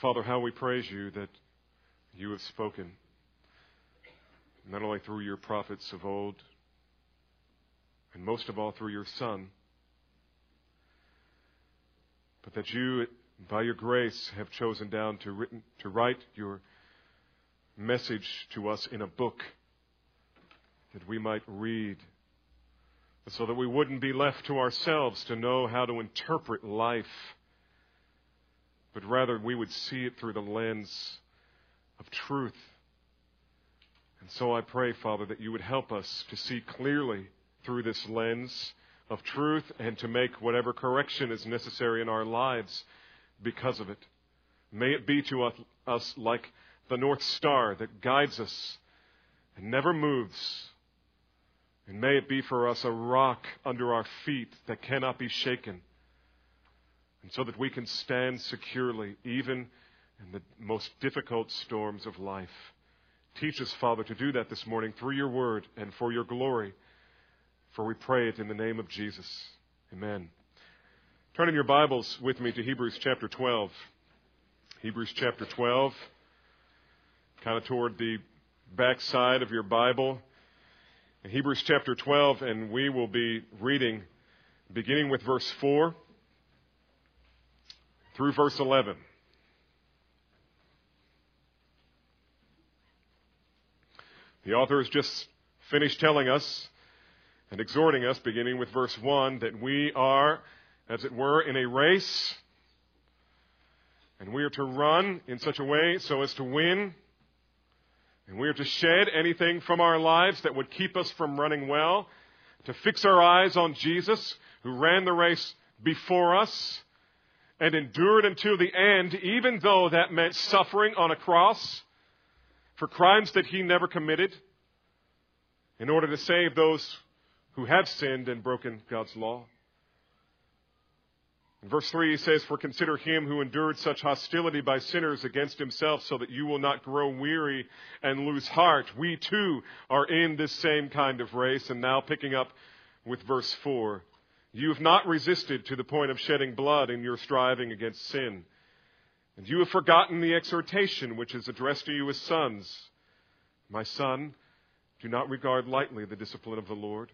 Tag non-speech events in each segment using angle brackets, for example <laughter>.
Father, how we praise you that you have spoken, not only through your prophets of old, and most of all through your Son, but that you, by your grace, have chosen down to, written, to write your message to us in a book that we might read, so that we wouldn't be left to ourselves to know how to interpret life, but rather we would see it through the lens of truth. And so I pray, Father, that you would help us to see clearly through this lens of truth and to make whatever correction is necessary in our lives because of it. May it be to us like the North Star that guides us and never moves. And may it be for us a rock under our feet that cannot be shaken. And so that we can stand securely even in the most difficult storms of life. Teach us, Father, to do that this morning through your word and for your glory. For we pray it in the name of Jesus. Amen. Turn in your Bibles with me to Hebrews chapter 12. Hebrews chapter 12, kind of toward the backside of your Bible. In Hebrews chapter 12, and we will be reading beginning with verse 4 through verse 11. The author has just finished telling us and exhorting us, beginning with verse 1, that we are, as it were, in a race, and we are to run in such a way so as to win, and we are to shed anything from our lives that would keep us from running well, to fix our eyes on Jesus, who ran the race before us and endured until the end, even though that meant suffering on a cross for crimes that he never committed, in order to save those who have sinned and broken God's law. In verse 3, he says, For consider him who endured such hostility by sinners against himself, so that you will not grow weary and lose heart. We too are in this same kind of race. And now picking up with verse 4. You have not resisted to the point of shedding blood in your striving against sin. And you have forgotten the exhortation which is addressed to you as sons. My son, do not regard lightly the discipline of the Lord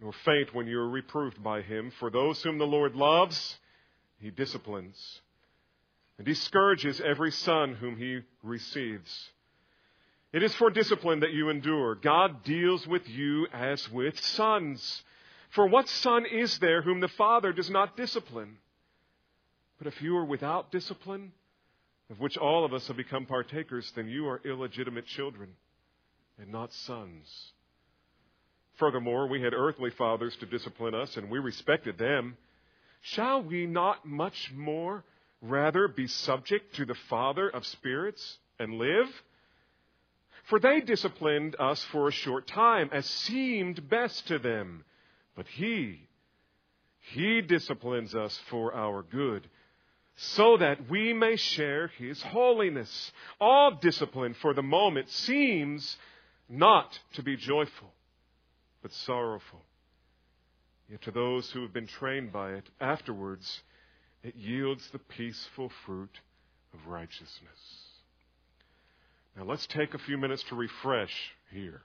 nor faint when you are reproved by him. For those whom the Lord loves, he disciplines, and he scourges every son whom he receives. It is for discipline that you endure. God deals with you as with sons. For what son is there whom the Father does not discipline? But if you are without discipline, of which all of us have become partakers, then you are illegitimate children and not sons. Furthermore, we had earthly fathers to discipline us, and we respected them. Shall we not much more rather be subject to the Father of spirits and live? For they disciplined us for a short time, as seemed best to them. But He, He disciplines us for our good, so that we may share His holiness. All discipline for the moment seems not to be joyful but sorrowful. Yet to those who have been trained by it, afterwards, it yields the peaceful fruit of righteousness. Now let's take a few minutes to refresh here.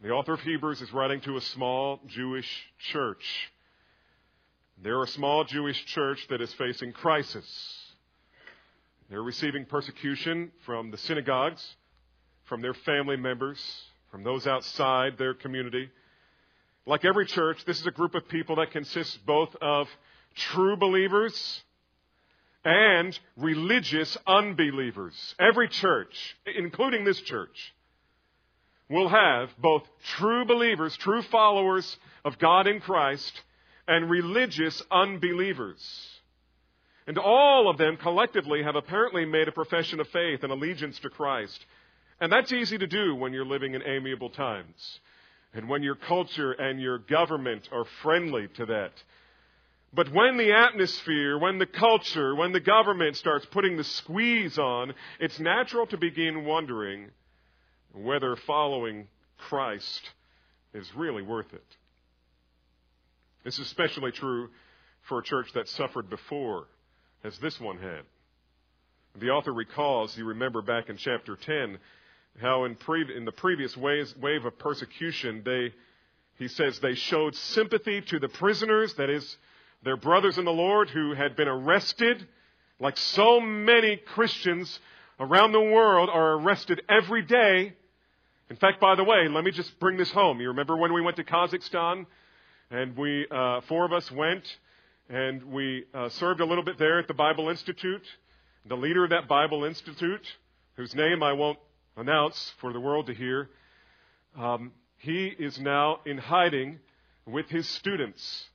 The author of Hebrews is writing to a small Jewish church. They're a small Jewish church that is facing crisis. They're receiving persecution from the synagogues, from their family members, from those outside their community. Like every church, this is a group of people that consists both of true believers and religious unbelievers. Every church, including this church, will have both true believers, true followers of God in Christ, and religious unbelievers. And all of them collectively have apparently made a profession of faith and allegiance to Christ. And that's easy to do when you're living in amiable times and when your culture and your government are friendly to that. But when the atmosphere, when the culture, when the government starts putting the squeeze on, it's natural to begin wondering whether following Christ is really worth it. This is especially true for a church that suffered before, as this one had. The author recalls, you remember back in chapter 10, how in, pre- in the previous ways, wave of persecution, they, he says, they showed sympathy to the prisoners, that is, their brothers in the Lord who had been arrested, like so many Christians around the world are arrested every day. In fact, by the way, let me just bring this home. You remember when we went to Kazakhstan? And we, uh, four of us went, and we uh, served a little bit there at the Bible Institute the leader of that Bible Institute, whose name I won't announce for the world to hear, um, he is now in hiding with his students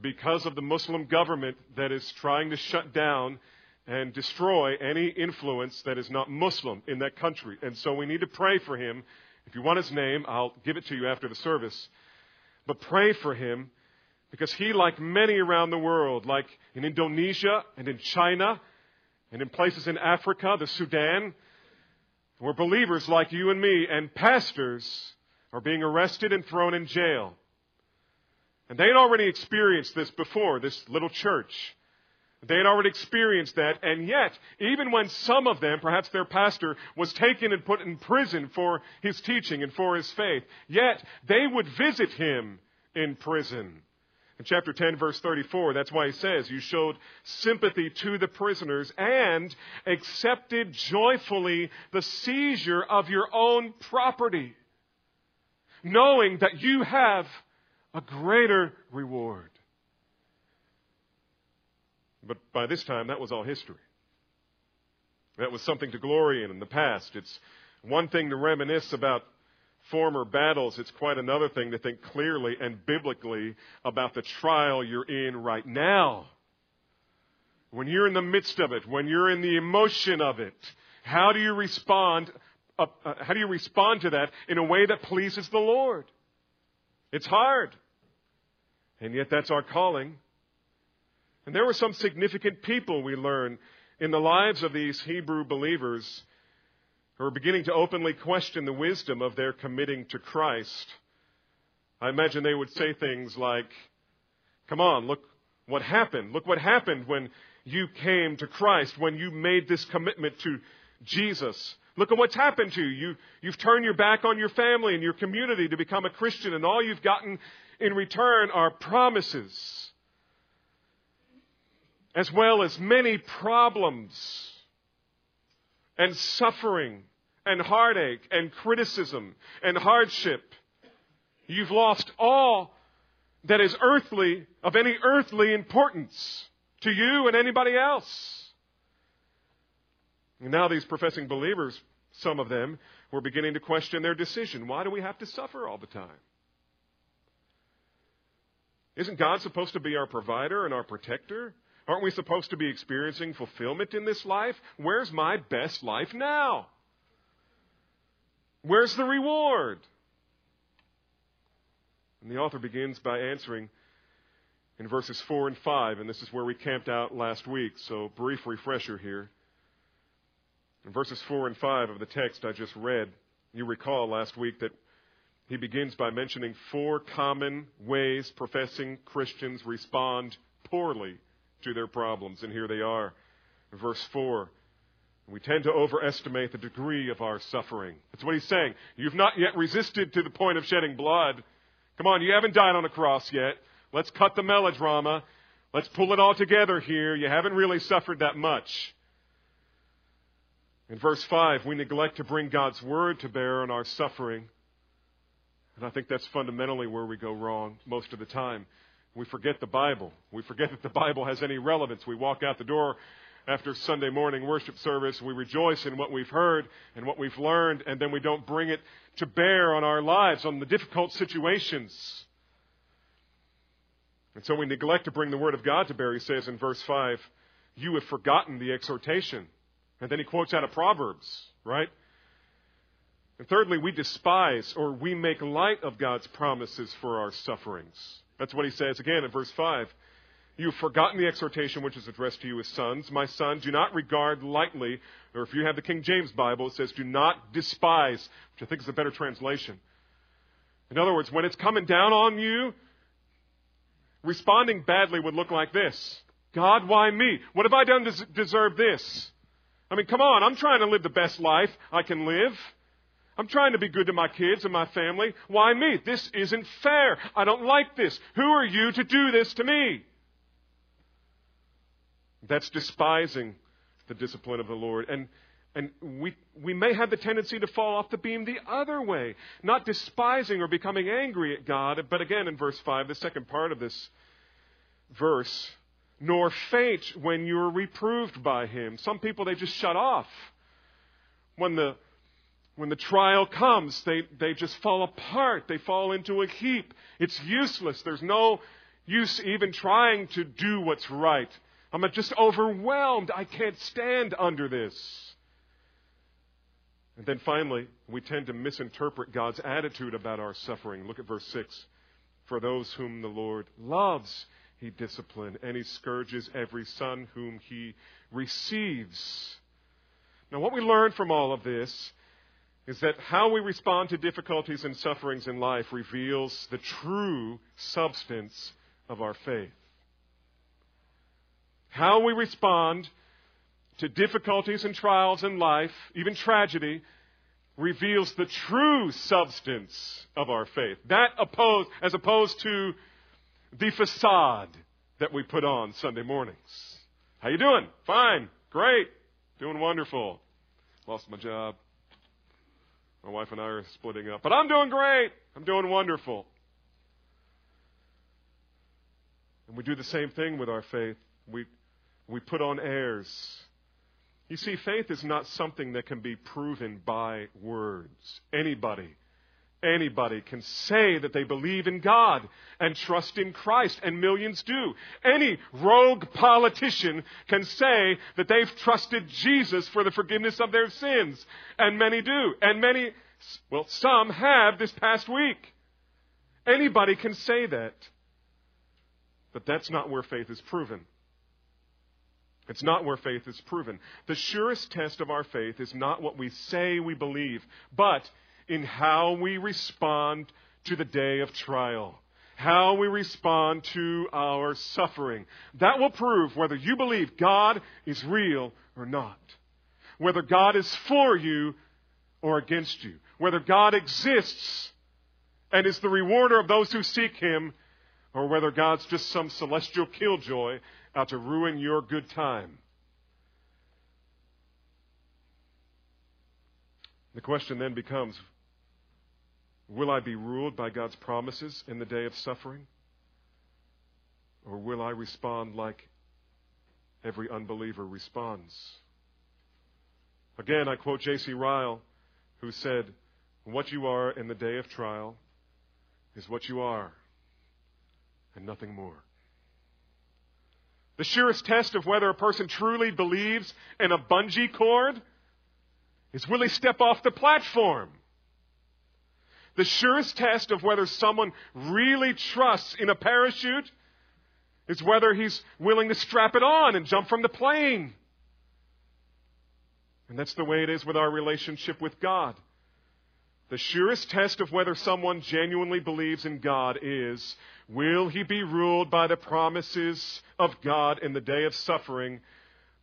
because of the Muslim government that is trying to shut down and destroy any influence that is not Muslim in that country. And so we need to pray for him. If you want his name, I'll give it to you after the service. But pray for him because he, like many around the world, like in Indonesia and in China and in places in Africa, the Sudan, where believers like you and me and pastors are being arrested and thrown in jail. And they had already experienced this before, this little church. They had already experienced that, and yet, even when some of them, perhaps their pastor, was taken and put in prison for his teaching and for his faith, yet they would visit him in prison. In chapter 10, verse 34, that's why he says, You showed sympathy to the prisoners and accepted joyfully the seizure of your own property, knowing that you have a greater reward. But by this time, that was all history. That was something to glory in in the past. It's one thing to reminisce about former battles, it's quite another thing to think clearly and biblically about the trial you're in right now. When you're in the midst of it, when you're in the emotion of it, how do you respond? Uh, uh, how do you respond to that in a way that pleases the Lord? It's hard. And yet that's our calling. And there were some significant people we learn in the lives of these Hebrew believers who are beginning to openly question the wisdom of their committing to Christ. I imagine they would say things like, Come on, look what happened. Look what happened when you came to Christ, when you made this commitment to Jesus. Look at what's happened to you. you. You've turned your back on your family and your community to become a Christian, and all you've gotten in return are promises, as well as many problems and suffering and heartache and criticism and hardship. You've lost all that is earthly, of any earthly importance to you and anybody else. And now these professing believers, some of them, were beginning to question their decision. Why do we have to suffer all the time? Isn't God supposed to be our provider and our protector? Aren't we supposed to be experiencing fulfillment in this life? Where's my best life now? Where's the reward? And the author begins by answering in verses 4 and 5, and this is where we camped out last week, so brief refresher here. In verses 4 and 5 of the text I just read, you recall last week that he begins by mentioning four common ways professing Christians respond poorly to their problems, and here they are. Verse 4 we tend to overestimate the degree of our suffering. That's what he's saying. You've not yet resisted to the point of shedding blood. Come on, you haven't died on a cross yet. Let's cut the melodrama. Let's pull it all together here. You haven't really suffered that much. In verse 5, we neglect to bring God's word to bear on our suffering. And I think that's fundamentally where we go wrong most of the time. We forget the Bible. We forget that the Bible has any relevance. We walk out the door after Sunday morning worship service. We rejoice in what we've heard and what we've learned, and then we don't bring it to bear on our lives, on the difficult situations. And so we neglect to bring the Word of God to bear, he says in verse 5, You have forgotten the exhortation. And then he quotes out of Proverbs, right? And thirdly, we despise or we make light of God's promises for our sufferings. That's what he says again in verse 5. You've forgotten the exhortation which is addressed to you as sons. My son, do not regard lightly, or if you have the King James Bible, it says, do not despise, which I think is a better translation. In other words, when it's coming down on you, responding badly would look like this God, why me? What have I done to deserve this? I mean, come on, I'm trying to live the best life I can live. I'm trying to be good to my kids and my family. Why me? This isn't fair. I don't like this. Who are you to do this to me? That's despising the discipline of the Lord. And, and we, we may have the tendency to fall off the beam the other way, not despising or becoming angry at God. But again, in verse 5, the second part of this verse, nor faint when you're reproved by him. Some people, they just shut off. When the, when the trial comes, they, they just fall apart. They fall into a heap. It's useless. There's no use even trying to do what's right. I'm just overwhelmed. I can't stand under this. And then finally, we tend to misinterpret God's attitude about our suffering. Look at verse 6. For those whom the Lord loves, he disciplines, and he scourges every son whom he receives. Now, what we learn from all of this is that how we respond to difficulties and sufferings in life reveals the true substance of our faith. How we respond to difficulties and trials in life, even tragedy, reveals the true substance of our faith. That opposed, as opposed to the facade that we put on Sunday mornings. How you doing? Fine. Great. Doing wonderful. Lost my job. My wife and I are splitting up. But I'm doing great. I'm doing wonderful. And we do the same thing with our faith. We we put on airs. You see, faith is not something that can be proven by words. Anybody, anybody can say that they believe in God and trust in Christ, and millions do. Any rogue politician can say that they've trusted Jesus for the forgiveness of their sins, and many do. And many, well, some have this past week. Anybody can say that. But that's not where faith is proven. It's not where faith is proven. The surest test of our faith is not what we say we believe, but in how we respond to the day of trial. How we respond to our suffering. That will prove whether you believe God is real or not. Whether God is for you or against you. Whether God exists and is the rewarder of those who seek Him, or whether God's just some celestial killjoy out to ruin your good time. The question then becomes Will I be ruled by God's promises in the day of suffering? Or will I respond like every unbeliever responds? Again, I quote J.C. Ryle, who said, What you are in the day of trial is what you are, and nothing more. The surest test of whether a person truly believes in a bungee cord is will he step off the platform? The surest test of whether someone really trusts in a parachute is whether he's willing to strap it on and jump from the plane. And that's the way it is with our relationship with God. The surest test of whether someone genuinely believes in God is will he be ruled by the promises of God in the day of suffering,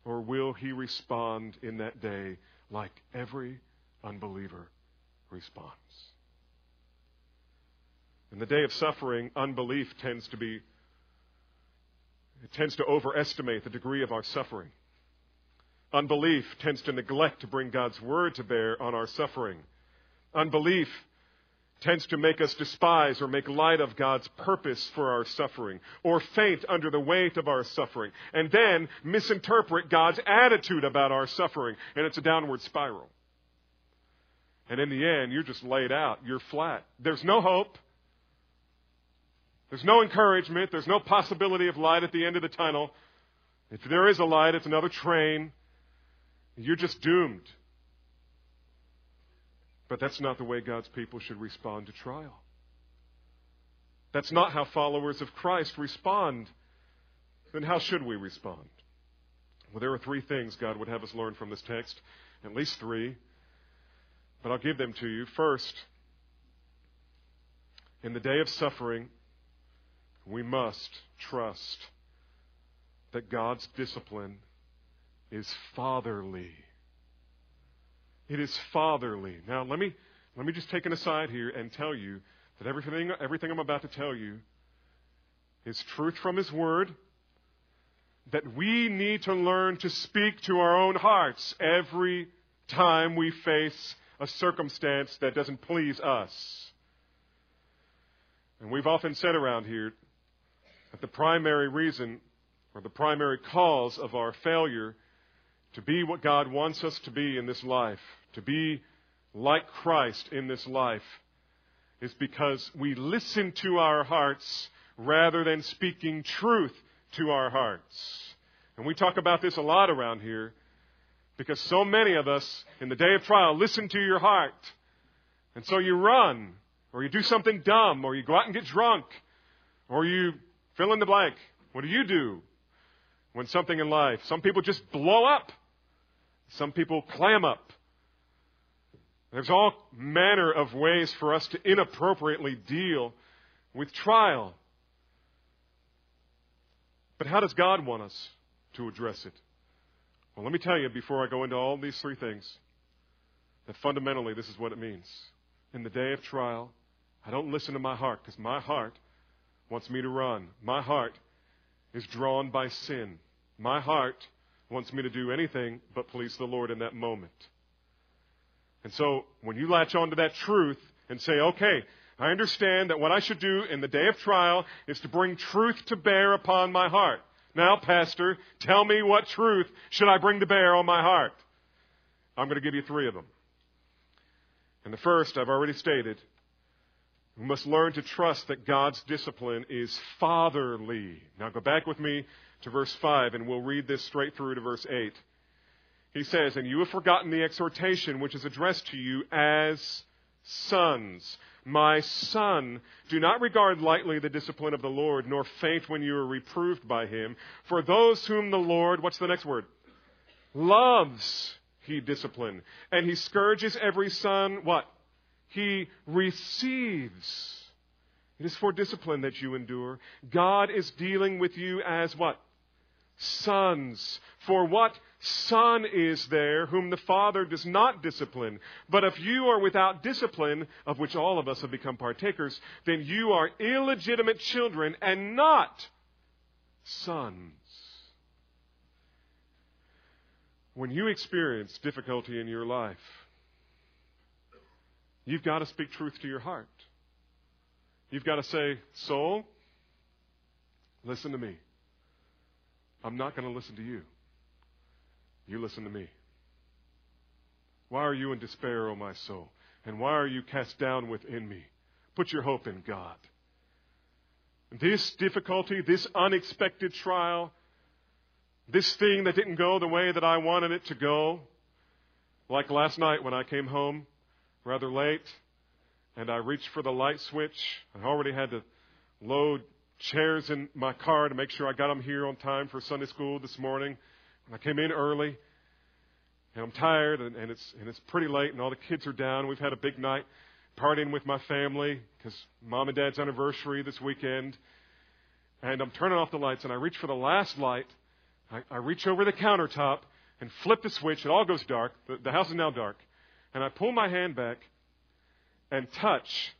or will he respond in that day like every unbeliever responds? In the day of suffering, unbelief tends to be it tends to overestimate the degree of our suffering. Unbelief tends to neglect to bring God's word to bear on our suffering. Unbelief tends to make us despise or make light of God's purpose for our suffering, or faint under the weight of our suffering, and then misinterpret God's attitude about our suffering, and it's a downward spiral. And in the end, you're just laid out. You're flat. There's no hope. There's no encouragement. There's no possibility of light at the end of the tunnel. If there is a light, it's another train. You're just doomed. But that's not the way God's people should respond to trial. That's not how followers of Christ respond. Then how should we respond? Well, there are three things God would have us learn from this text, at least three, but I'll give them to you. First, in the day of suffering, we must trust that God's discipline is fatherly It is fatherly. Now, let me, let me just take an aside here and tell you that everything, everything I'm about to tell you is truth from His Word, that we need to learn to speak to our own hearts every time we face a circumstance that doesn't please us. And we've often said around here that the primary reason or the primary cause of our failure to be what God wants us to be in this life, to be like Christ in this life, is because we listen to our hearts rather than speaking truth to our hearts. And we talk about this a lot around here because so many of us in the day of trial listen to your heart. And so you run, or you do something dumb, or you go out and get drunk, or you fill in the blank. What do you do when something in life? Some people just blow up. Some people clam up. There's all manner of ways for us to inappropriately deal with trial. But how does God want us to address it? Well, let me tell you before I go into all these three things that fundamentally this is what it means. In the day of trial, I don't listen to my heart because my heart wants me to run. My heart is drawn by sin. My heart wants me to do anything but please the Lord in that moment. And so when you latch onto that truth and say, okay, I understand that what I should do in the day of trial is to bring truth to bear upon my heart. Now, Pastor, tell me what truth should I bring to bear on my heart? I'm going to give you three of them. And the first, I've already stated, we must learn to trust that God's discipline is fatherly. Now go back with me to verse 5 and we'll read this straight through to verse 8. He says, And you have forgotten the exhortation which is addressed to you as sons. My son, do not regard lightly the discipline of the Lord, nor faint when you are reproved by him. For those whom the Lord, what's the next word? Loves, he discipline. And he scourges every son, what? He receives. It is for discipline that you endure. God is dealing with you as what? Sons. For what son is there whom the Father does not discipline. But if you are without discipline, of which all of us have become partakers, then you are illegitimate children and not sons. When you experience difficulty in your life, you've got to speak truth to your heart. You've got to say, Soul, listen to me. I'm not going to listen to you. You listen to me. Why are you in despair, O my soul? And why are you cast down within me? Put your hope in God. This difficulty, this unexpected trial, this thing that didn't go the way that I wanted it to go, like last night when I came home rather late and I reached for the light switch. I already had to load chairs in my car to make sure I got them here on time for Sunday school this morning. And I came in early, and I'm tired, and, and it's and it's pretty late, and all the kids are down. We've had a big night partying with my family because mom and dad's anniversary this weekend. And I'm turning off the lights, and I reach for the last light. I, I reach over the countertop and flip the switch. It all goes dark. The, the house is now dark. And I pull my hand back and touch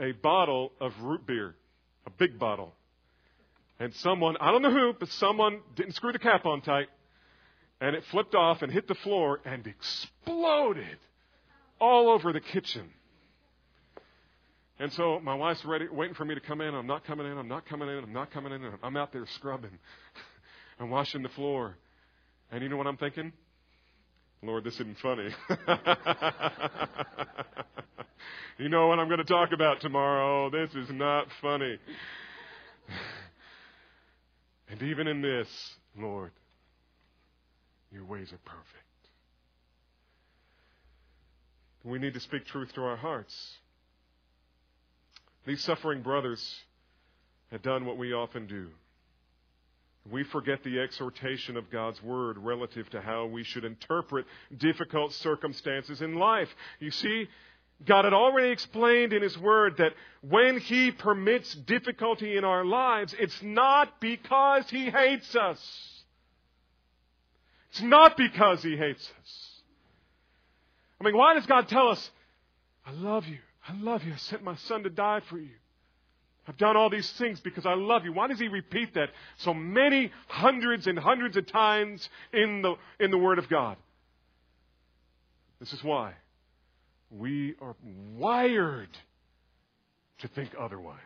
a bottle of root beer, a big bottle. And someone, I don't know who, but someone didn't screw the cap on tight. And it flipped off and hit the floor and exploded all over the kitchen. And so my wife's ready, waiting for me to come in. I'm not coming in. I'm not coming in. I'm not coming in. I'm out there scrubbing <laughs> and washing the floor. And you know what I'm thinking? Lord, this isn't funny. <laughs> you know what I'm going to talk about tomorrow? This is not funny. <sighs> And even in this, Lord, your ways are perfect. We need to speak truth to our hearts. These suffering brothers had done what we often do. We forget the exhortation of God's Word relative to how we should interpret difficult circumstances in life. You see, God had already explained in His Word that when He permits difficulty in our lives, it's not because He hates us. It's not because He hates us. I mean, why does God tell us, I love you, I love you, I sent my son to die for you? I've done all these things because I love you. Why does he repeat that so many hundreds and hundreds of times in the, in the Word of God? This is why. We are wired to think otherwise.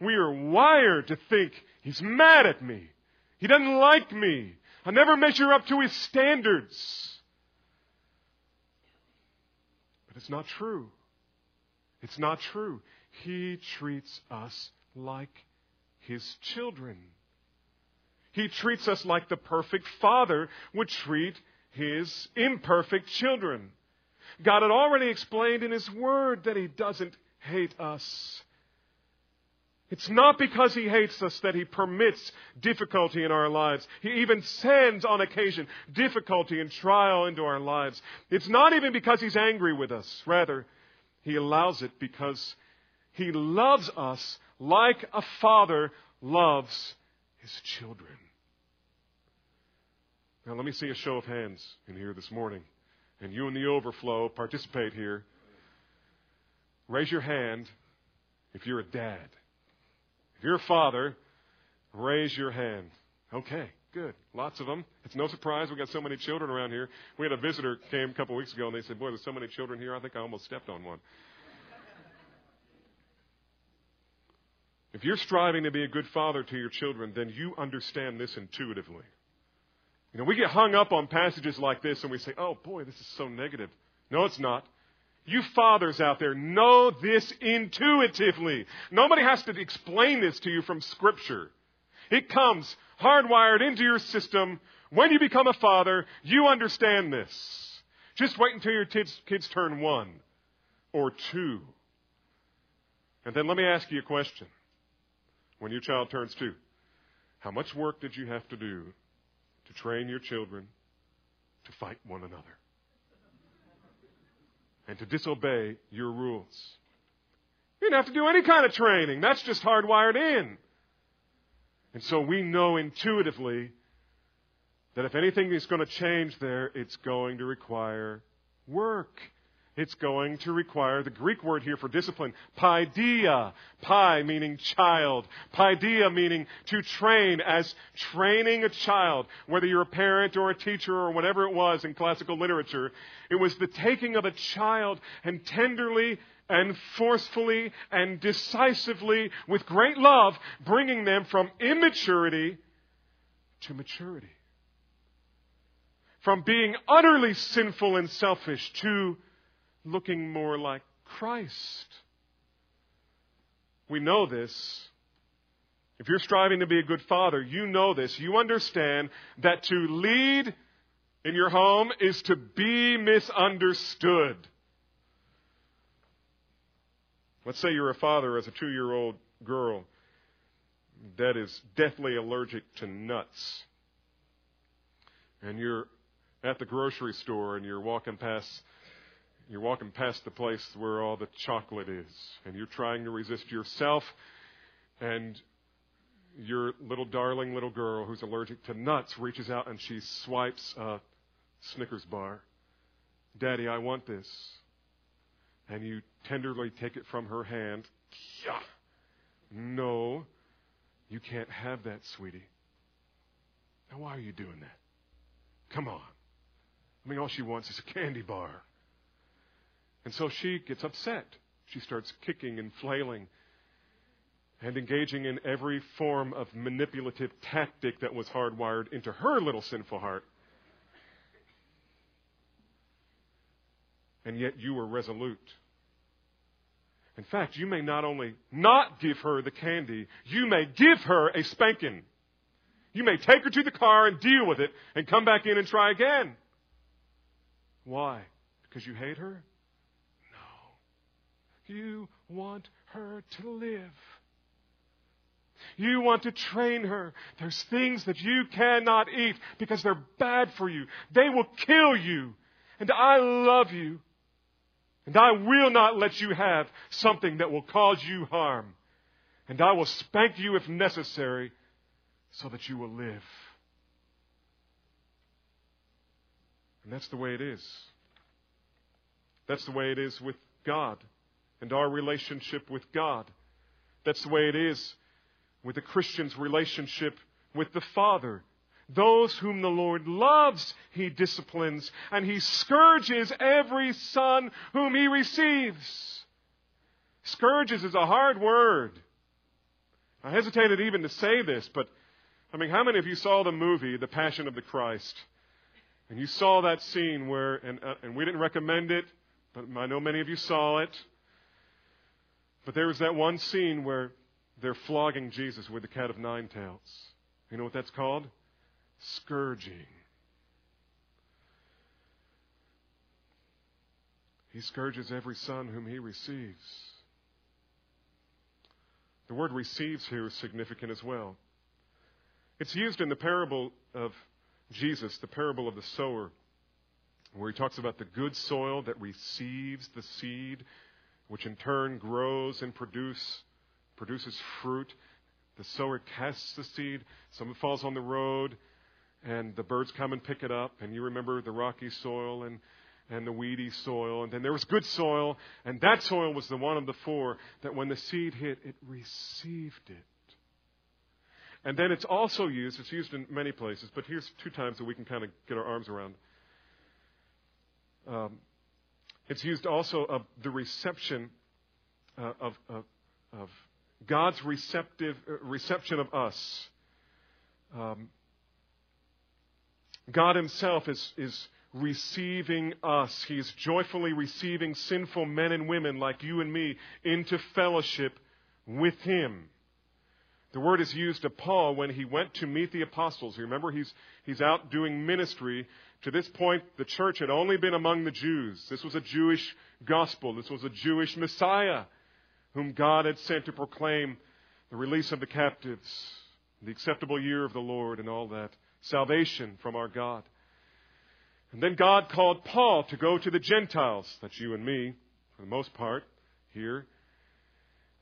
We are wired to think he's mad at me. He doesn't like me. I never measure up to his standards. But it's not true. It's not true. He treats us like His children. He treats us like the perfect Father would treat His imperfect children. God had already explained in His Word that He doesn't hate us. It's not because He hates us that He permits difficulty in our lives. He even sends on occasion difficulty and trial into our lives. It's not even because He's angry with us. Rather, He allows it because he loves us like a father loves his children. Now, let me see a show of hands in here this morning. And you in the overflow participate here. Raise your hand if you're a dad. If you're a father, raise your hand. Okay, good. Lots of them. It's no surprise we got so many children around here. We had a visitor came a couple weeks ago and they said, Boy, there's so many children here, I think I almost stepped on one. If you're striving to be a good father to your children, then you understand this intuitively. You know, we get hung up on passages like this and we say, oh boy, this is so negative. No, it's not. You fathers out there know this intuitively. Nobody has to explain this to you from Scripture. It comes hardwired into your system. When you become a father, you understand this. Just wait until your kids, kids turn one or two. And then let me ask you a question when your child turns two. How much work did you have to do to train your children to fight one another and to disobey your rules? You didn't have to do any kind of training. That's just hardwired in. And so we know intuitively that if anything is going to change there, it's going to require work. It's going to require the Greek word here for discipline, paideia. Pi meaning child. Paideia meaning to train as training a child. Whether you're a parent or a teacher or whatever it was in classical literature, it was the taking of a child and tenderly and forcefully and decisively, with great love, bringing them from immaturity to maturity. From being utterly sinful and selfish to looking more like Christ. We know this. If you're striving to be a good father, you know this. You understand that to lead in your home is to be misunderstood. Let's say you're a father as a two year old girl that is deathly allergic to nuts. And you're at the grocery store and you're walking past you're walking past the place where all the chocolate is, and you're trying to resist yourself, and your little darling little girl who's allergic to nuts reaches out and she swipes a Snickers bar. Daddy, I want this. And you tenderly take it from her hand. No, you can't have that, sweetie. Now, why are you doing that? Come on. I mean, all she wants is a candy bar. And so she gets upset. She starts kicking and flailing and engaging in every form of manipulative tactic that was hardwired into her little sinful heart. And yet you were resolute. In fact, you may not only not give her the candy, you may give her a spanking. You may take her to the car and deal with it and come back in and try again. Why? Because you hate her? You want her to live. You want to train her. There's things that you cannot eat because they're bad for you. They will kill you. And I love you. And I will not let you have something that will cause you harm. And I will spank you if necessary so that you will live. And that's the way it is That's the way it is with God and our relationship with God. That's the way it is with the Christian's relationship with the Father. Those whom the Lord loves, He disciplines, and He scourges every son whom He receives. Scourges is a hard word. I hesitated even to say this, but I mean, how many of you saw the movie, The Passion of the Christ? And you saw that scene where, and, uh, and we didn't recommend it, but I know many of you saw it. But there was that one scene where they're flogging Jesus with the cat of nine tails. You know what that's called? Scourging. He scourges every son whom he receives. The word receives here is significant as well. It's used in the parable of Jesus, the parable of the sower, where he talks about the good soil that receives the seed, which in turn grows and produce, produces fruit. The sower casts the seed, some falls on the road, and the birds come and pick it up. And you remember the rocky soil and, and the weedy soil. And then there was good soil, and that soil was the one of the four that when the seed hit, it received it. And then it's also used, it's used in many places, but here's two times that we can kind of get our arms around. Um, it's used also of the reception uh, of, of, of, God's receptive uh, reception of us. Um, God Himself is, is receiving us. He's joyfully receiving sinful men and women like you and me into fellowship with Him. The word is used of Paul when he went to meet the apostles. Remember, he's, he's out doing ministry. To this point, the church had only been among the Jews. This was a Jewish gospel. This was a Jewish Messiah whom God had sent to proclaim the release of the captives, the acceptable year of the Lord, and all that. Salvation from our God. And then God called Paul to go to the Gentiles. That's you and me, for the most part, here.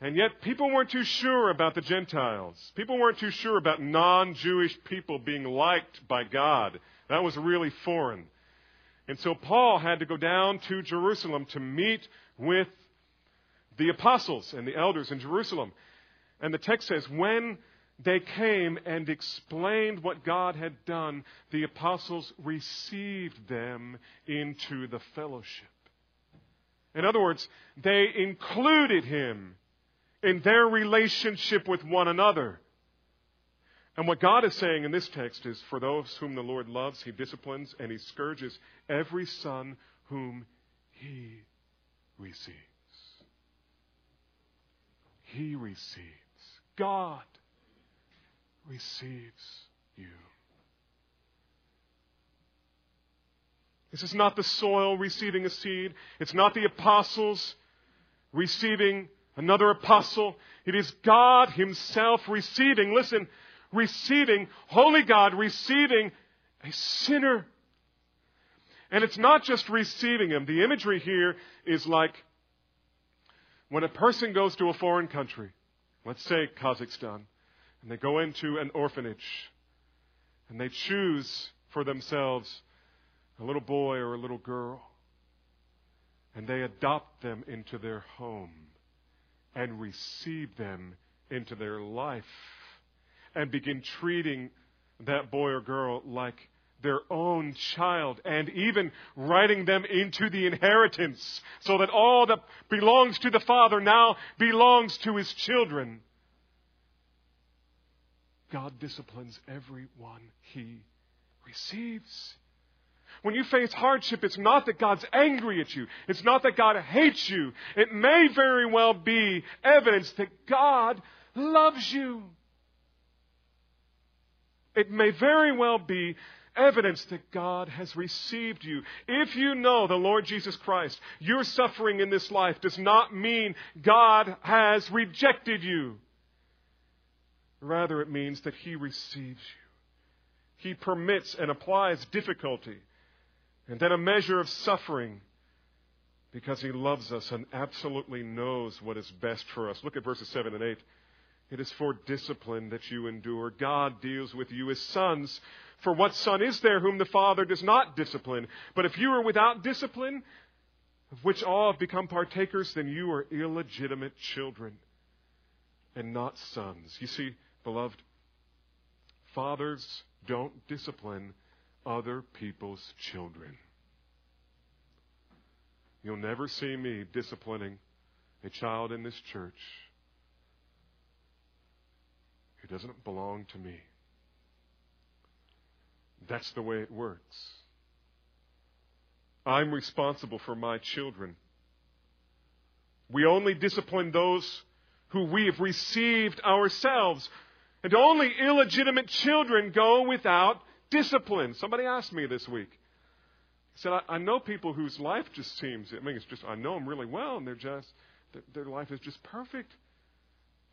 And yet, people weren't too sure about the Gentiles. People weren't too sure about non Jewish people being liked by God. That was really foreign. And so, Paul had to go down to Jerusalem to meet with the apostles and the elders in Jerusalem. And the text says, when they came and explained what God had done, the apostles received them into the fellowship. In other words, they included him in their relationship with one another. And what God is saying in this text is for those whom the Lord loves, he disciplines and he scourges every son whom he receives. He receives. God receives you. This is not the soil receiving a seed. It's not the apostles receiving another apostle. It is God Himself receiving, listen, receiving, holy God receiving a sinner. And it's not just receiving him. The imagery here is like when a person goes to a foreign country, let's say Kazakhstan, and they go into an orphanage, and they choose for themselves a little boy or a little girl, and they adopt them into their home and receive them into their life and begin treating that boy or girl like their own child and even writing them into the inheritance so that all that belongs to the father now belongs to his children. God disciplines everyone he receives. When you face hardship, it's not that God's angry at you. It's not that God hates you. It may very well be evidence that God loves you. It may very well be evidence that God has received you. If you know the Lord Jesus Christ, your suffering in this life does not mean God has rejected you. Rather, it means that He receives you. He permits and applies difficulty and then a measure of suffering because he loves us and absolutely knows what is best for us. Look at verses 7 and 8. It is for discipline that you endure. God deals with you as sons. For what son is there whom the Father does not discipline? But if you are without discipline, of which all have become partakers, then you are illegitimate children and not sons. You see, beloved, fathers don't discipline other people's children. You'll never see me disciplining a child in this church who doesn't belong to me. That's the way it works. I'm responsible for my children. We only discipline those who we have received ourselves. And only illegitimate children go without discipline. Somebody asked me this week. He said, I, I know people whose life just seems, I mean, it's just, I know them really well, and they're just, their, their life is just perfect.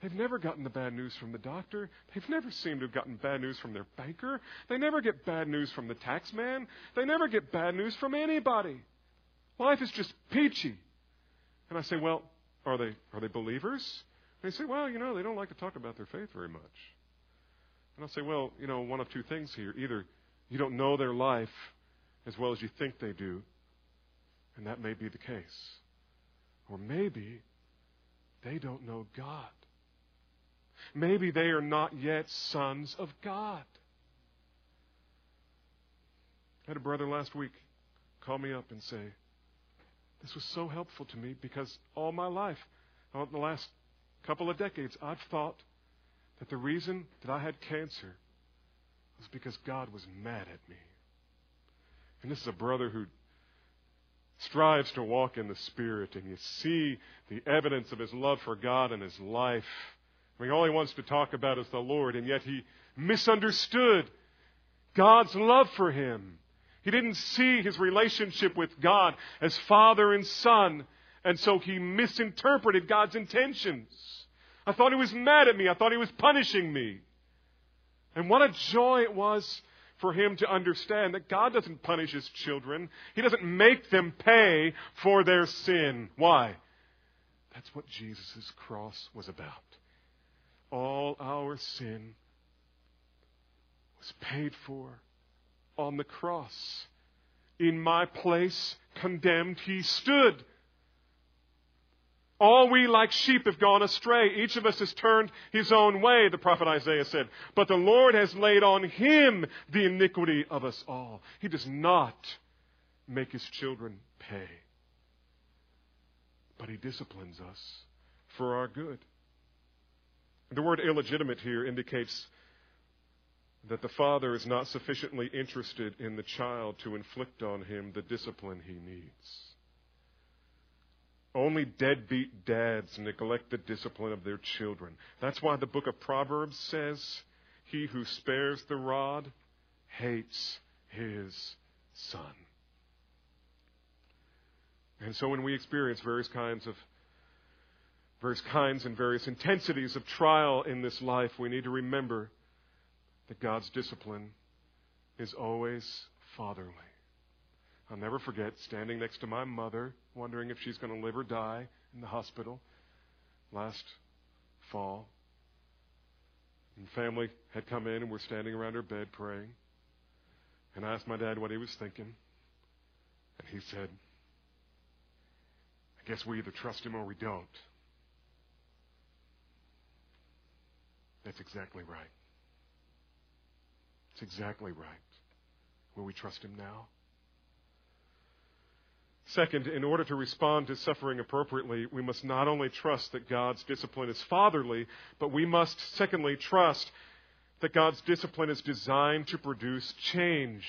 They've never gotten the bad news from the doctor. They've never seemed to have gotten bad news from their banker. They never get bad news from the tax man. They never get bad news from anybody. Life is just peachy. And I say, well, are they, are they believers? And they say, well, you know, they don't like to talk about their faith very much. And I'll say, well, you know, one of two things here. Either you don't know their life as well as you think they do, and that may be the case. Or maybe they don't know God. Maybe they are not yet sons of God. I had a brother last week call me up and say, This was so helpful to me because all my life, all the last couple of decades, I've thought that the reason that I had cancer was because God was mad at me. And this is a brother who strives to walk in the Spirit, and you see the evidence of his love for God in his life. I mean, all he wants to talk about is the Lord, and yet he misunderstood God's love for him. He didn't see his relationship with God as father and son, and so he misinterpreted God's intentions. I thought he was mad at me. I thought he was punishing me. And what a joy it was for him to understand that God doesn't punish his children. He doesn't make them pay for their sin. Why? That's what Jesus' cross was about. All our sin was paid for on the cross. In my place, condemned, he stood. All we like sheep have gone astray. Each of us has turned his own way, the prophet Isaiah said. But the Lord has laid on him the iniquity of us all. He does not make his children pay. But he disciplines us for our good. The word illegitimate here indicates that the father is not sufficiently interested in the child to inflict on him the discipline he needs. Only deadbeat dads neglect the discipline of their children. That's why the book of Proverbs says, He who spares the rod hates his son. And so when we experience various kinds of various kinds and various intensities of trial in this life, we need to remember that God's discipline is always fatherly. I'll never forget standing next to my mother, wondering if she's going to live or die in the hospital last fall. And family had come in and were standing around her bed praying. And I asked my dad what he was thinking. And he said, I guess we either trust him or we don't. That's exactly right. It's exactly right. Will we trust him now? Second, in order to respond to suffering appropriately, we must not only trust that God's discipline is fatherly, but we must, secondly, trust that God's discipline is designed to produce change.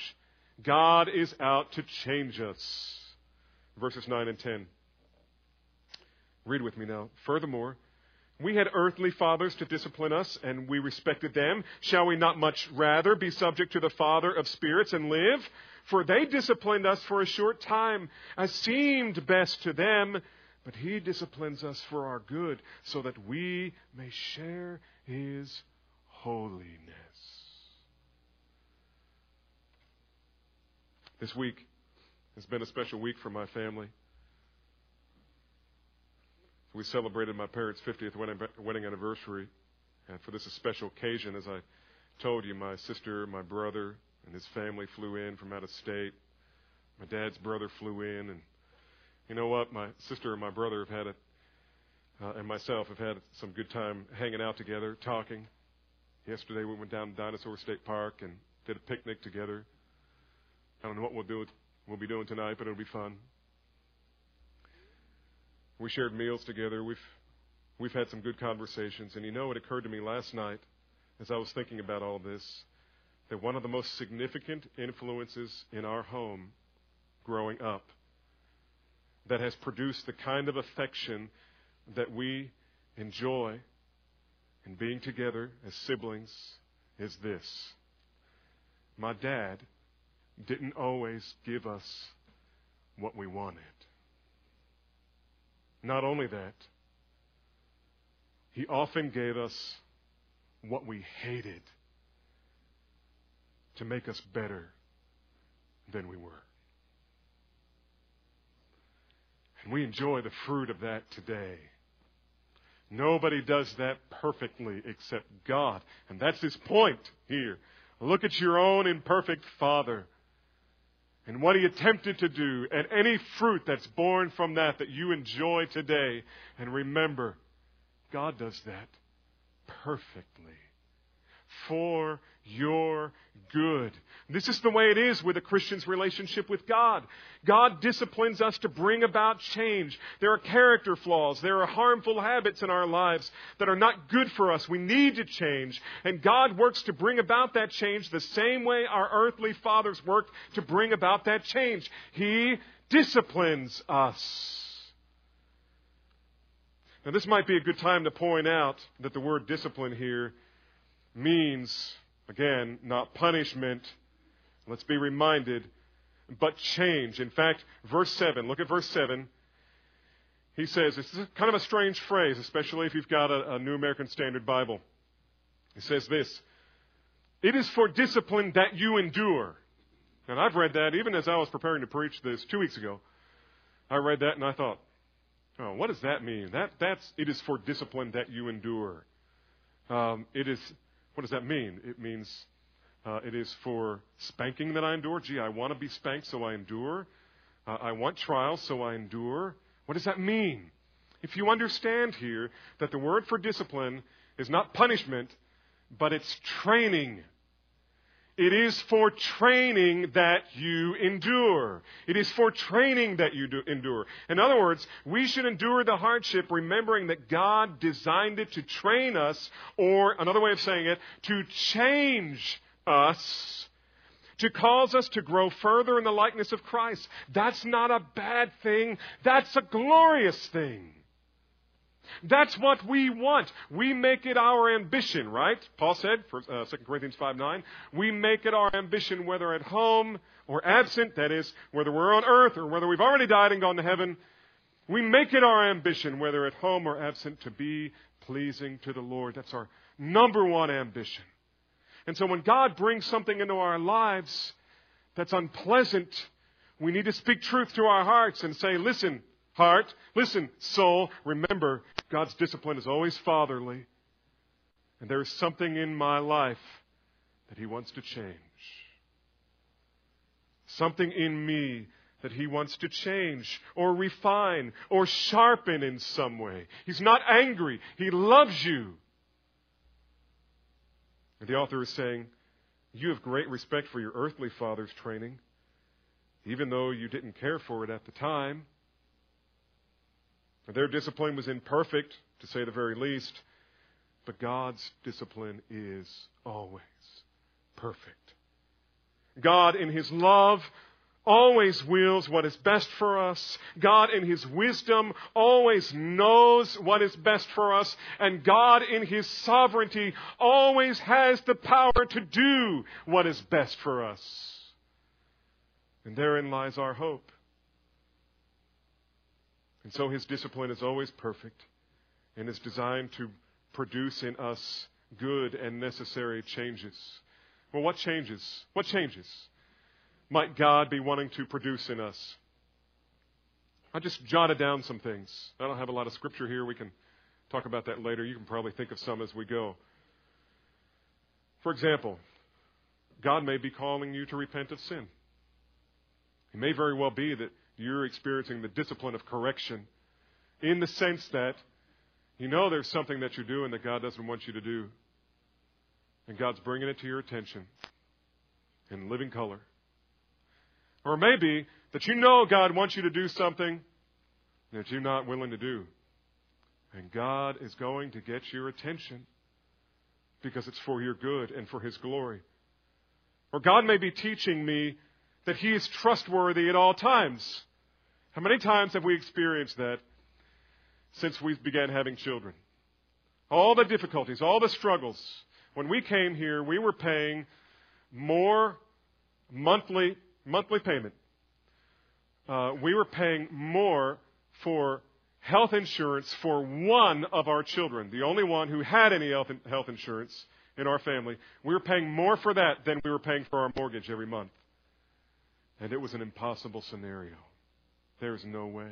God is out to change us. Verses 9 and 10. Read with me now. Furthermore, we had earthly fathers to discipline us, and we respected them. Shall we not much rather be subject to the Father of spirits and live? For they disciplined us for a short time, as seemed best to them, but He disciplines us for our good, so that we may share His holiness. This week has been a special week for my family. We celebrated my parents' 50th wedding anniversary. And for this special occasion, as I told you, my sister, my brother, and his family flew in from out of state. My dad's brother flew in, and You know what? My sister and my brother have had it, uh, and myself have had some good time hanging out together, talking. Yesterday we went down to Dinosaur State Park and did a picnic together. I don't know what we'll do. We'll be doing tonight, but it'll be fun. We shared meals together. We've we've had some good conversations, and you know, it occurred to me last night as I was thinking about all this that one of the most significant influences in our home growing up that has produced the kind of affection that we enjoy in being together as siblings is this. My dad didn't always give us what we wanted. Not only that, he often gave us what we hated to make us better than we were. And we enjoy the fruit of that today. Nobody does that perfectly except God. And that's his point here. Look at your own imperfect father and what he attempted to do and any fruit that's born from that that you enjoy today. And remember, God does that perfectly for your good. This is the way it is with a Christian's relationship with God. God disciplines us to bring about change. There are character flaws. There are harmful habits in our lives that are not good for us. We need to change. And God works to bring about that change the same way our earthly fathers worked to bring about that change. He disciplines us. Now, this might be a good time to point out that the word discipline here means, again, not punishment. Let's be reminded, but change. In fact, verse 7, look at verse 7. He says, it's kind of a strange phrase, especially if you've got a, a New American Standard Bible. He says this It is for discipline that you endure. And I've read that even as I was preparing to preach this two weeks ago. I read that and I thought, oh, what does that mean? That, that's, it is for discipline that you endure. Um, it is what does that mean? It means uh, it is for spanking that I endure. Gee, I want to be spanked, so I endure. Uh, I want trials, so I endure. What does that mean? If you understand here that the word for discipline is not punishment, but it's training. It is for training that you endure. It is for training that you endure. In other words, we should endure the hardship remembering that God designed it to train us, or another way of saying it, to change us, to cause us to grow further in the likeness of Christ. That's not a bad thing. That's a glorious thing. That's what we want. We make it our ambition, right? Paul said, for, uh, 2 Corinthians 5 9, we make it our ambition whether at home or absent, that is, whether we're on earth or whether we've already died and gone to heaven. We make it our ambition, whether at home or absent, to be pleasing to the Lord. That's our number one ambition. And so when God brings something into our lives that's unpleasant, we need to speak truth to our hearts and say, listen, heart. Listen, soul, remember, God's discipline is always fatherly. And there is something in my life that He wants to change. Something in me that He wants to change or refine or sharpen in some way. He's not angry. He loves you. And the author is saying, You have great respect for your earthly father's training, even though you didn't care for it at the time. Their discipline was imperfect, to say the very least, but God's discipline is always perfect. God, in His love, always wills what is best for us. God, in His wisdom, always knows what is best for us. And God, in His sovereignty, always has the power to do what is best for us. And therein lies our hope. And so his discipline is always perfect and is designed to produce in us good and necessary changes. Well, what changes? What changes might God be wanting to produce in us? I just jotted down some things. I don't have a lot of scripture here. We can talk about that later. You can probably think of some as we go. For example, God may be calling you to repent of sin. It may very well be that You're experiencing the discipline of correction in the sense that you know there's something that you're doing that God doesn't want you to do. And God's bringing it to your attention in living color. Or maybe that you know God wants you to do something that you're not willing to do. And God is going to get your attention because it's for your good and for His glory. Or God may be teaching me that He is trustworthy at all times. How many times have we experienced that since we began having children? All the difficulties, all the struggles. When we came here, we were paying more monthly monthly payment. Uh, we were paying more for health insurance for one of our children, the only one who had any health, health insurance in our family. We were paying more for that than we were paying for our mortgage every month. And it was an impossible scenario. There's no way.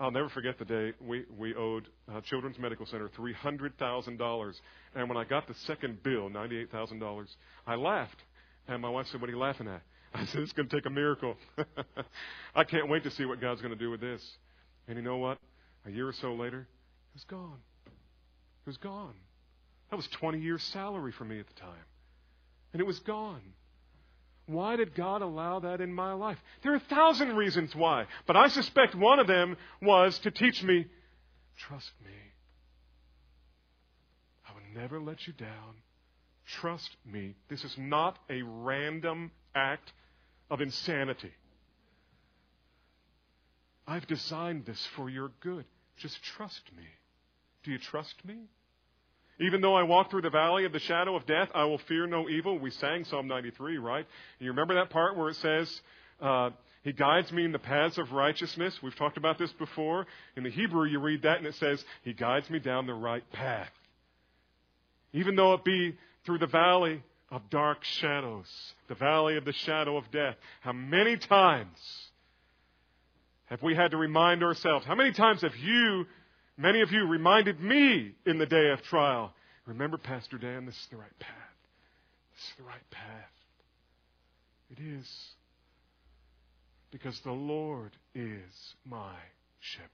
I'll never forget the day we, we owed uh, Children's Medical Center $300,000. And when I got the second bill, $98,000, I laughed. And my wife said, What are you laughing at? <laughs> I said, It's going to take a miracle. <laughs> I can't wait to see what God's going to do with this. And you know what? A year or so later, it was gone. It was gone. That was 20 years' salary for me at the time. And it was gone. Why did God allow that in my life? There are a thousand reasons why, but I suspect one of them was to teach me trust me. I will never let you down. Trust me. This is not a random act of insanity. I've designed this for your good. Just trust me. Do you trust me? Even though I walk through the valley of the shadow of death, I will fear no evil. We sang Psalm 93, right? You remember that part where it says, uh, He guides me in the paths of righteousness? We've talked about this before. In the Hebrew, you read that and it says, He guides me down the right path. Even though it be through the valley of dark shadows, the valley of the shadow of death. How many times have we had to remind ourselves? How many times have you, many of you, reminded me in the day of trial? Remember, Pastor Dan, this is the right path. This is the right path. It is. Because the Lord is my shepherd.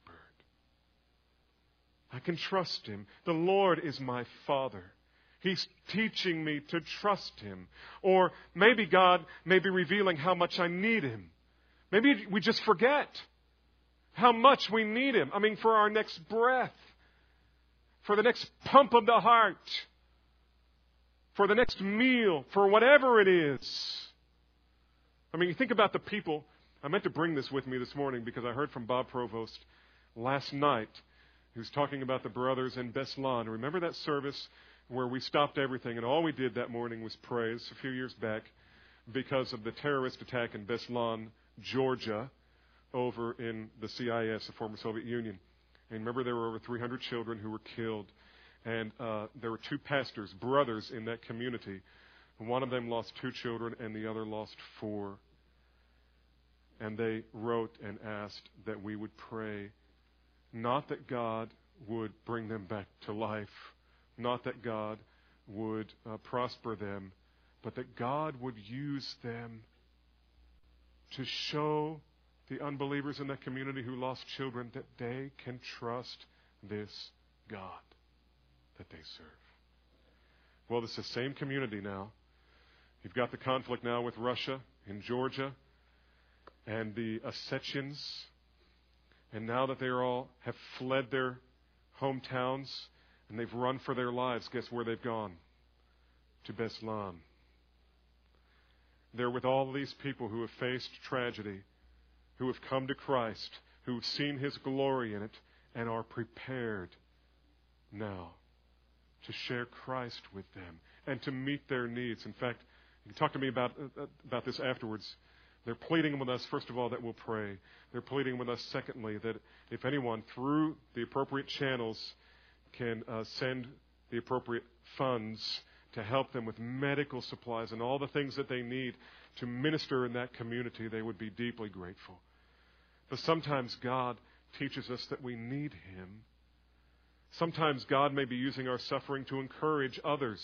I can trust him. The Lord is my Father. He's teaching me to trust Him. Or maybe God may be revealing how much I need Him. Maybe we just forget how much we need Him. I mean, for our next breath, for the next pump of the heart, for the next meal, for whatever it is. I mean, you think about the people. I meant to bring this with me this morning because I heard from Bob Provost last night. Was talking about the brothers in Beslan. Remember that service where we stopped everything and all we did that morning was praise a few years back because of the terrorist attack in Beslan, Georgia, over in the CIS, the former Soviet Union. And remember, there were over 300 children who were killed. And uh, there were two pastors, brothers in that community. One of them lost two children, and the other lost four. And they wrote and asked that we would pray, not that God would bring them back to life, not that God would uh, prosper them, but that God would use them to show the unbelievers in that community who lost children that they can trust this God that they serve. Well, it's the same community now. You've got the conflict now with Russia in Georgia and the Ossetians. And now that they are all have fled their hometowns, and they've run for their lives. Guess where they've gone? To Beslan. They're with all these people who have faced tragedy, who have come to Christ, who have seen His glory in it, and are prepared now to share Christ with them and to meet their needs. In fact, you can talk to me about, uh, about this afterwards. They're pleading with us, first of all, that we'll pray. They're pleading with us, secondly, that if anyone, through the appropriate channels, can uh, send the appropriate funds to help them with medical supplies and all the things that they need to minister in that community, they would be deeply grateful. But sometimes God teaches us that we need Him. Sometimes God may be using our suffering to encourage others.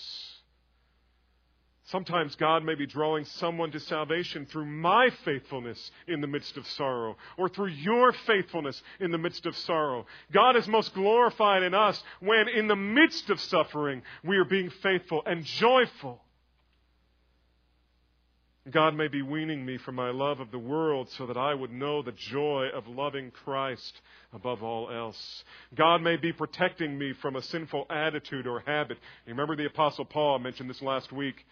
Sometimes God may be drawing someone to salvation through my faithfulness in the midst of sorrow, or through your faithfulness in the midst of sorrow. God is most glorified in us when, in the midst of suffering, we are being faithful and joyful. God may be weaning me from my love of the world so that I would know the joy of loving Christ above all else. God may be protecting me from a sinful attitude or habit. You remember the Apostle Paul, mentioned this last week.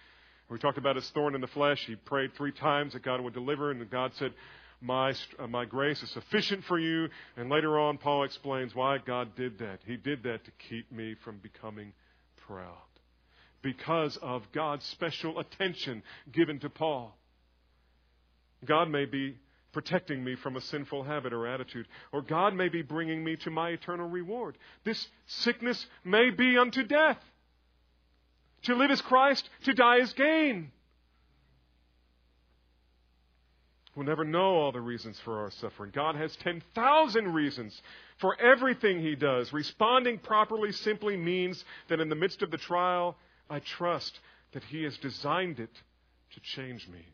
We talked about his thorn in the flesh. He prayed three times that God would deliver, and God said, my, uh, my grace is sufficient for you. And later on, Paul explains why God did that. He did that to keep me from becoming proud because of God's special attention given to Paul. God may be protecting me from a sinful habit or attitude, or God may be bringing me to my eternal reward. This sickness may be unto death. To live is Christ, to die is gain. We'll never know all the reasons for our suffering. God has 10,000 reasons for everything He does. Responding properly simply means that in the midst of the trial, I trust that He has designed it to change me.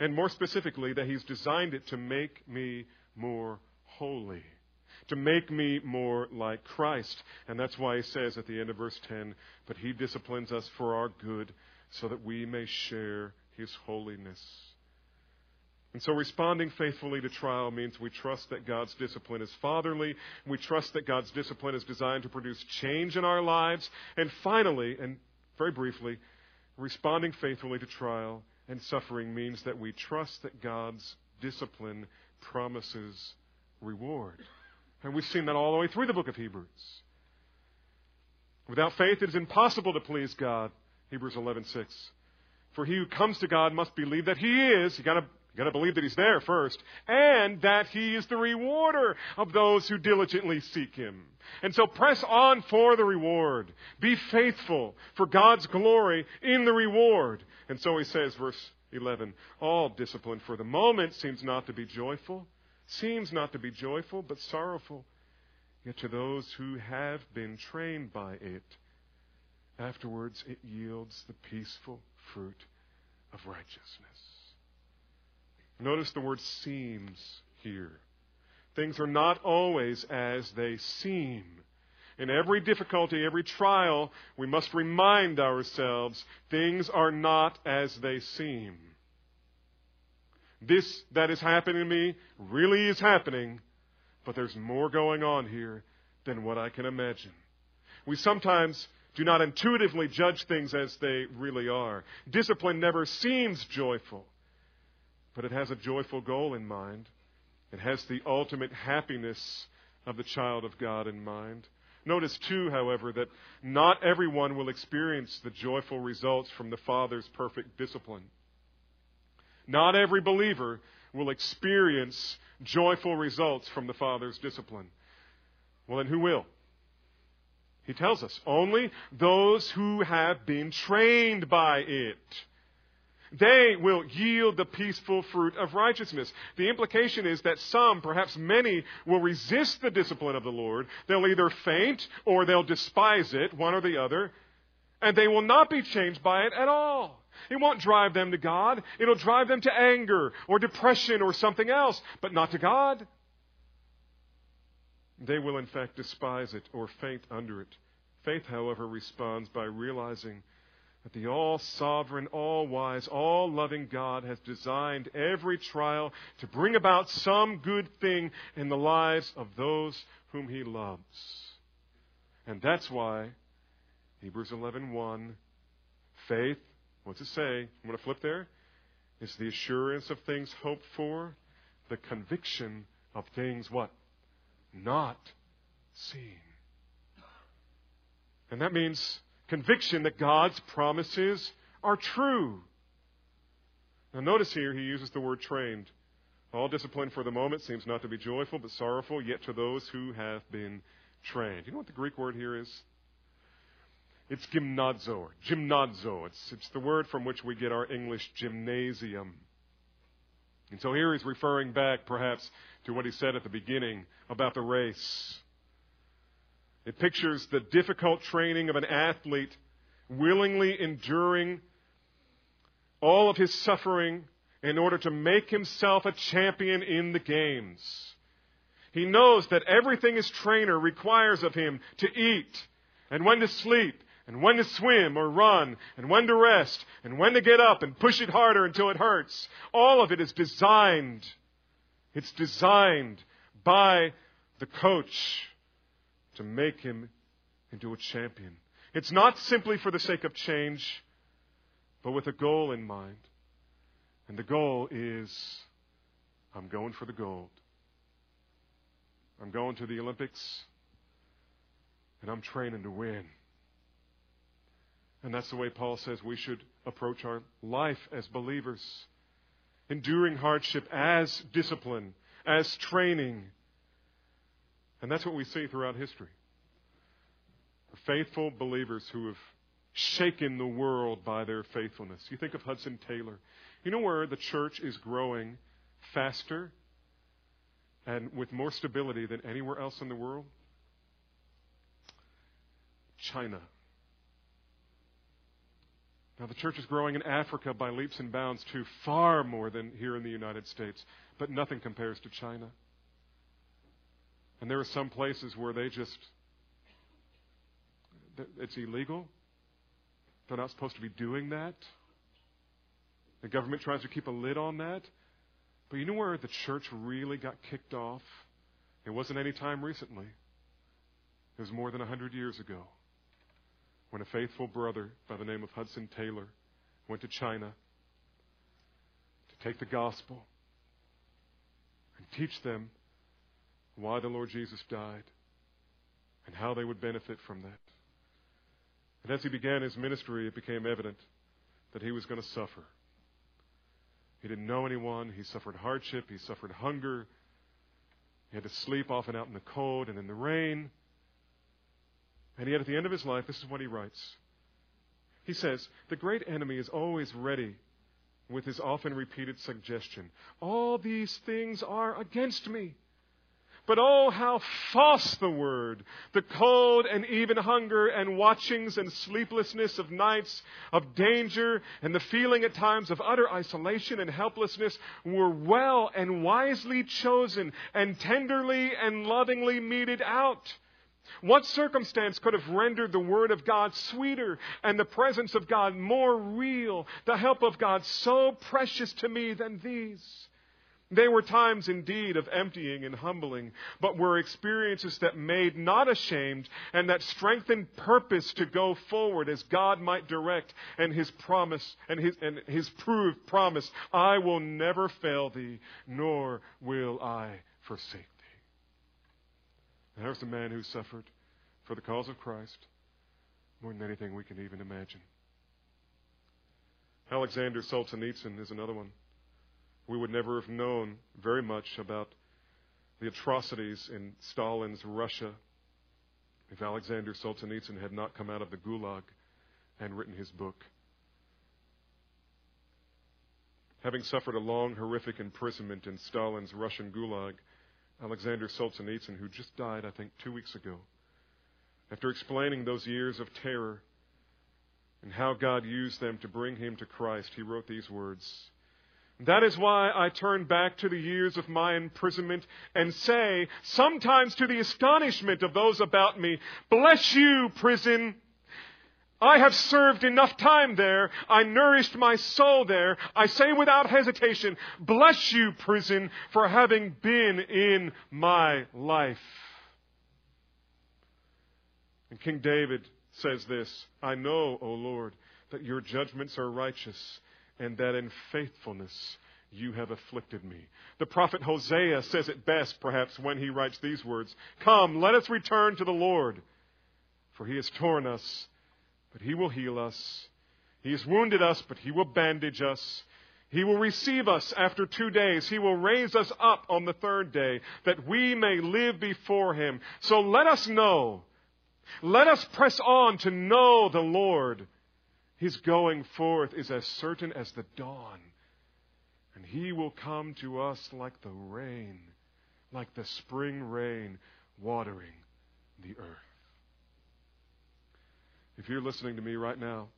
And more specifically, that He's designed it to make me more holy, to make me more like Christ. And that's why He says at the end of verse 10, But He disciplines us for our good, so that we may share His holiness. And so responding faithfully to trial means we trust that God's discipline is fatherly. We trust that God's discipline is designed to produce change in our lives. And finally, and very briefly, responding faithfully to trial and suffering means that we trust that God's discipline promises reward. And we've seen that all the way through the book of Hebrews. Without faith, it is impossible to please God. Hebrews 11:6. For he who comes to God must believe that he is. You got to You've got to believe that He's there first, and that He is the rewarder of those who diligently seek Him. And so press on for the reward. Be faithful for God's glory in the reward. And so He says, verse 11, all discipline for the moment seems not to be joyful, seems not to be joyful, but sorrowful. Yet to those who have been trained by it, afterwards it yields the peaceful fruit of righteousness. Notice the word seems here. Things are not always as they seem. In every difficulty, every trial, we must remind ourselves things are not as they seem. This that is happening to me really is happening, but there's more going on here than what I can imagine. We sometimes do not intuitively judge things as they really are. Discipline never seems joyful but it has a joyful goal in mind. It has the ultimate happiness of the child of God in mind. Notice, too, however, that not everyone will experience the joyful results from the Father's perfect discipline. Not every believer will experience joyful results from the Father's discipline. Well, then who will? He tells us only those who have been trained by it they will yield the peaceful fruit of righteousness. The implication is that some, perhaps many, will resist the discipline of the Lord. They'll either faint or they'll despise it, one or the other, and they will not be changed by it at all. It won't drive them to God. It'll drive them to anger or depression or something else, but not to God. They will, in fact, despise it or faint under it. Faith, however, responds by realizing that the all sovereign, all wise, all loving God has designed every trial to bring about some good thing in the lives of those whom he loves. And that's why Hebrews 11:1 faith, what's it say? I'm going to flip there. It's the assurance of things hoped for, the conviction of things what? Not seen. And that means conviction that God's promises are true. Now, notice here he uses the word trained. All discipline for the moment seems not to be joyful, but sorrowful, yet to those who have been trained. You know what the Greek word here is? It's gymnazo, or gymnazo. It's, it's the word from which we get our English gymnasium. And so here he's referring back, perhaps, to what he said at the beginning about the race. It pictures the difficult training of an athlete willingly enduring all of his suffering in order to make himself a champion in the games. He knows that everything his trainer requires of him to eat and when to sleep and when to swim or run and when to rest and when to get up and push it harder until it hurts. All of it is designed. It's designed by the coach to make him into a champion. It's not simply for the sake of change, but with a goal in mind. And the goal is I'm going for the gold. I'm going to the Olympics, and I'm training to win. And that's the way Paul says we should approach our life as believers. Enduring hardship as discipline, as training. And that's what we see throughout history. Faithful believers who have shaken the world by their faithfulness. You think of Hudson Taylor. You know where the church is growing faster and with more stability than anywhere else in the world? China. Now, the church is growing in Africa by leaps and bounds, too, far more than here in the United States, but nothing compares to China. And there are some places where they just, it's illegal. They're not supposed to be doing that. The government tries to keep a lid on that. But you know where the church really got kicked off? It wasn't any time recently. It was more than a hundred years ago when a faithful brother by the name of Hudson Taylor went to China to take the gospel and teach them why the Lord Jesus died and how they would benefit from that. And as he began his ministry, it became evident that he was going to suffer. He didn't know anyone. He suffered hardship. He suffered hunger. He had to sleep often out in the cold and in the rain. And yet, at the end of his life, this is what he writes. He says, The great enemy is always ready with his often repeated suggestion All these things are against me. But oh, how false the word! The cold and even hunger and watchings and sleeplessness of nights of danger and the feeling at times of utter isolation and helplessness were well and wisely chosen and tenderly and lovingly meted out. What circumstance could have rendered the Word of God sweeter and the presence of God more real, the help of God so precious to me than these? They were times indeed of emptying and humbling, but were experiences that made not ashamed and that strengthened purpose to go forward as God might direct and his promise and his, and his proved promise, I will never fail thee, nor will I forsake thee. And there's a man who suffered for the cause of Christ more than anything we can even imagine. Alexander Solzhenitsyn is another one we would never have known very much about the atrocities in Stalin's Russia if Alexander Solzhenitsyn had not come out of the Gulag and written his book. Having suffered a long, horrific imprisonment in Stalin's Russian Gulag, Alexander Solzhenitsyn, who just died, I think, two weeks ago, after explaining those years of terror and how God used them to bring him to Christ, he wrote these words that is why I turn back to the years of my imprisonment and say, sometimes to the astonishment of those about me, Bless you, prison! I have served enough time there. I nourished my soul there. I say without hesitation, Bless you, prison, for having been in my life. And King David says this I know, O Lord, that your judgments are righteous and that in faithfulness you have afflicted me. The prophet Hosea says it best, perhaps, when he writes these words Come, let us return to the Lord, for he has torn us, but he will heal us. He has wounded us, but he will bandage us. He will receive us after two days. He will raise us up on the third day, that we may live before him. So let us know. Let us press on to know the Lord. His going forth is as certain as the dawn. And he will come to us like the rain, like the spring rain watering the earth. If you're listening to me right now,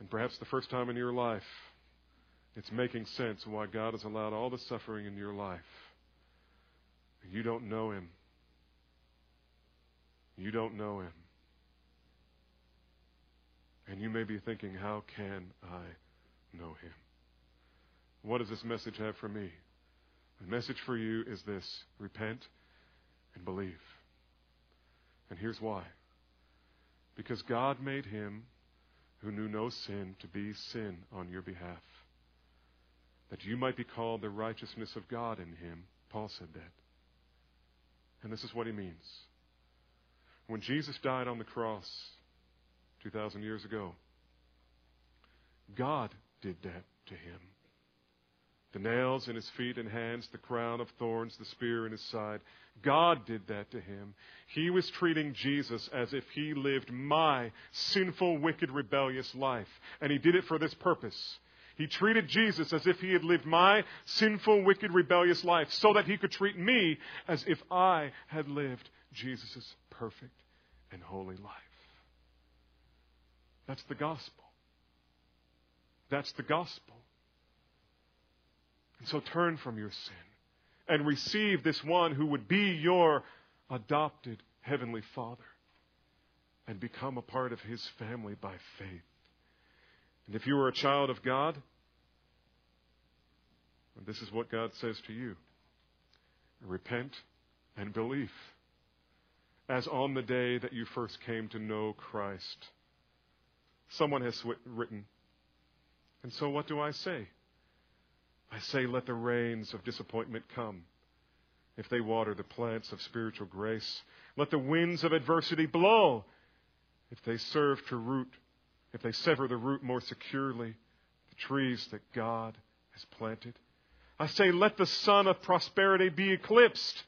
And perhaps the first time in your life, it's making sense why God has allowed all the suffering in your life. You don't know Him. You don't know Him. And you may be thinking, how can I know Him? What does this message have for me? The message for you is this repent and believe. And here's why. Because God made him who knew no sin to be sin on your behalf, that you might be called the righteousness of God in him. Paul said that. And this is what he means. When Jesus died on the cross 2,000 years ago, God did that to him the nails in his feet and hands, the crown of thorns, the spear in his side. God did that to him. He was treating Jesus as if he lived my sinful, wicked, rebellious life. And he did it for this purpose. He treated Jesus as if he had lived my sinful, wicked, rebellious life so that he could treat me as if I had lived Jesus' perfect and holy life. That's the gospel. That's the gospel. And so turn from your sin and receive this one who would be your adopted Heavenly Father and become a part of His family by faith. And if you are a child of God, this is what God says to you repent and believe, as on the day that you first came to know Christ. Someone has written, and so what do I say? I say, let the rains of disappointment come. If they water the plants of spiritual grace, let the winds of adversity blow. If they serve to root, if they sever the root more securely, the trees that God has planted. I say, let the sun of prosperity be eclipsed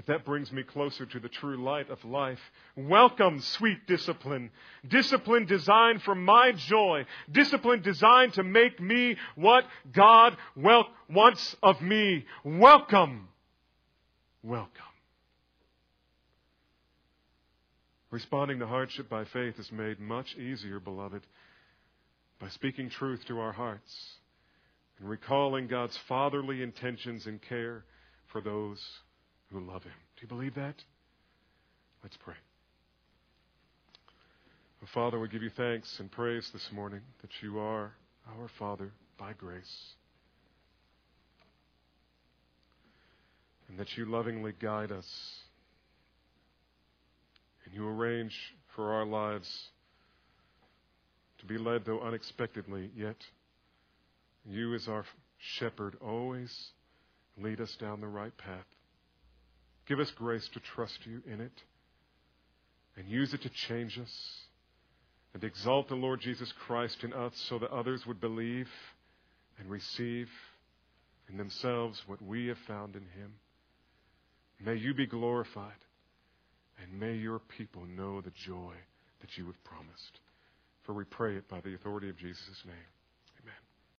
if that brings me closer to the true light of life. Welcome, sweet discipline. Discipline designed for my joy. Discipline designed to make me what God wel- wants of me. Welcome. Welcome. Responding to hardship by faith is made much easier, beloved, by speaking truth to our hearts and recalling God's fatherly intentions and care for those who love him. Do you believe that? Let's pray. Father, we give you thanks and praise this morning that you are our Father by grace. And that you lovingly guide us. And you arrange for our lives to be led, though unexpectedly, yet you, as our shepherd, always lead us down the right path. Give us grace to trust you in it and use it to change us and exalt the Lord Jesus Christ in us so that others would believe and receive in themselves what we have found in Him. May you be glorified and may your people know the joy that you have promised. For we pray it by the authority of Jesus' name.